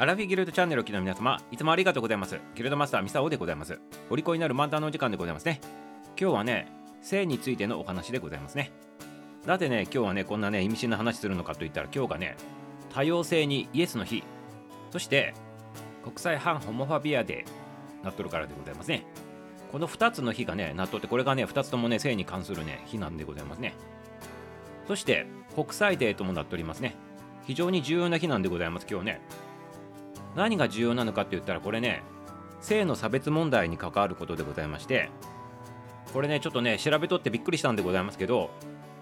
アラフィギルドチャンネルを機の皆様いつもありがとうございます。ギルドマスターミサオでございます。お利口になる漫談のお時間でございますね。今日はね性についてのお話でございますね。なぜね今日はねこんなね意味深な話するのかといったら今日がね多様性にイエスの日。そして国際反ホモファビアデーなっとるからでございますね。この2つの日がねなっとってこれがね2つともね性に関するね日なんでございますね。そして国際デーともなっておりますね。非常に重要な日なんでございます今日ね。何が重要なのかって言ったらこれね性の差別問題に関わることでございましてこれねちょっとね調べとってびっくりしたんでございますけど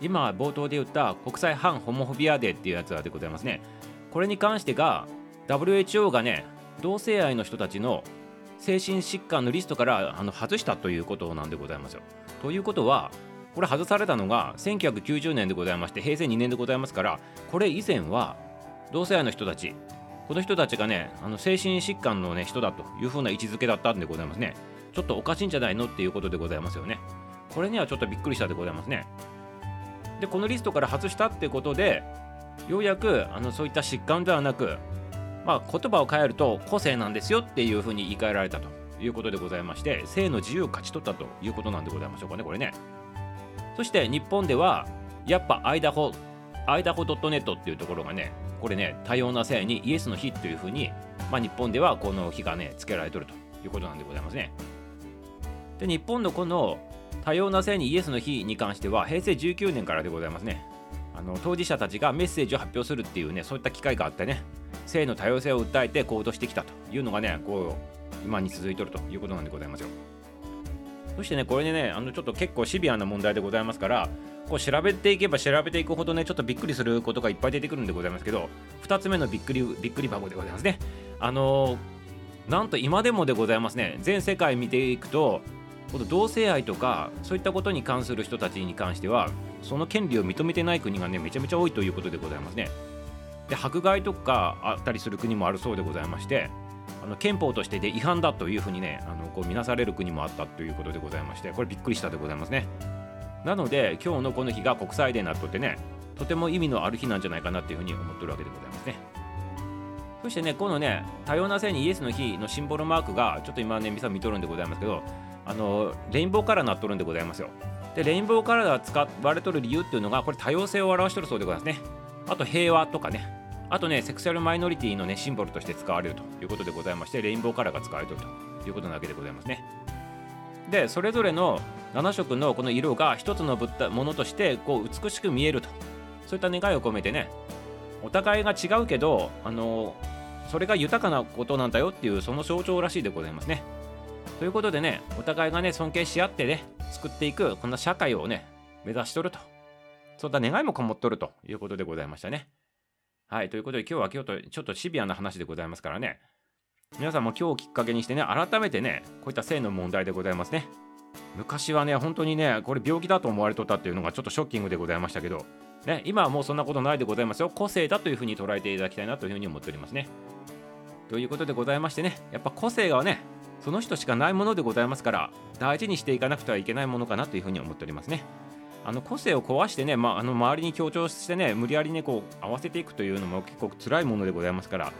今冒頭で言った国際反ホモフォビアデーっていうやつはでございますねこれに関してが WHO がね同性愛の人たちの精神疾患のリストからあの外したということなんでございますよ。ということはこれ外されたのが1990年でございまして平成2年でございますからこれ以前は同性愛の人たちこの人たちがねあの精神疾患の、ね、人だというふうな位置づけだったんでございますね。ちょっとおかしいんじゃないのっていうことでございますよね。これにはちょっとびっくりしたでございますね。でこのリストから外したってことでようやくあのそういった疾患ではなくまあ、言葉を変えると個性なんですよっていうふうに言い換えられたということでございまして性の自由を勝ち取ったということなんでございましょうかねこれね。そして日本ではやっぱアイダホアイダホ .net っていうところがねこれね多様な性にイエスの日というふうに、まあ、日本ではこの日がね付けられとるということなんでございますね。で日本のこの多様な性にイエスの日に関しては平成19年からでございますね。あの当事者たちがメッセージを発表するっていうねそういった機会があってね性の多様性を訴えて行動してきたというのがねこう今に続いてるということなんでございますよ。そしてねこれでねあのちょっと結構シビアな問題でございますからこう調べていけば調べていくほどねちょっとびっくりすることがいっぱい出てくるんでございますけど2つ目のびっくりびっくり箱でございますね。あのー、なんと今でもでございますね。全世界見ていくとこの同性愛とかそういったことに関する人たちに関してはその権利を認めてない国がねめちゃめちゃ多いということでございますね。で迫害とかあったりする国もあるそうでございましてあの憲法としてで違反だというふうにねあのこう見なされる国もあったということでございましてこれびっくりしたでございますね。なので今日のこの日が国際デーになっとってねとても意味のある日なんじゃないかなっていうふうに思ってるわけでございますね。そしてねこのね多様な性にイエスの日のシンボルマークがちょっと今ね皆さん見とるんでございますけどあのレインボーカラーになっとるんでございますよ。でレインボーカラーが使われとる理由っていうのがこれ多様性を表してるそうでございますね。あと平和とかね。あとね、セクシャルマイノリティのね、シンボルとして使われるということでございまして、レインボーカラーが使われているということなわけでございますね。で、それぞれの7色のこの色が一つの物体ものとしてこう美しく見えると、そういった願いを込めてね、お互いが違うけど、あのそれが豊かなことなんだよっていうその象徴らしいでございますね。ということでね、お互いがね、尊敬し合ってね、作っていくこんな社会をね、目指しとると。そういった願いもこもっとるということでございましたね。はい、ということで今日は今日とちょっとシビアな話でございますからね。皆さんも今日をきっかけにしてね、改めてね、こういった性の問題でございますね。昔はね、本当にね、これ病気だと思われとったっていうのがちょっとショッキングでございましたけど、ね、今はもうそんなことないでございますよ。個性だというふうに捉えていただきたいなというふうに思っておりますね。ということでございましてね、やっぱ個性がね、その人しかないものでございますから、大事にしていかなくてはいけないものかなというふうに思っておりますね。あの個性を壊してね、まあ、あの周りに強調してね無理やりねこう合わせていくというのも結構辛いものでございますから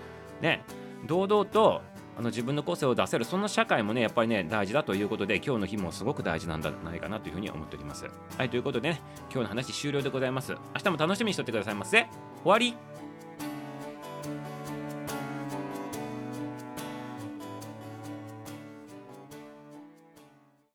ね堂々とあの自分の個性を出せるそんな社会もねやっぱりね大事だということで今日の日もすごく大事なんじゃないかなというふうに思っております。はいということでね今日の話終了でございます。明日も楽しみにしとってくださいませ。終わり。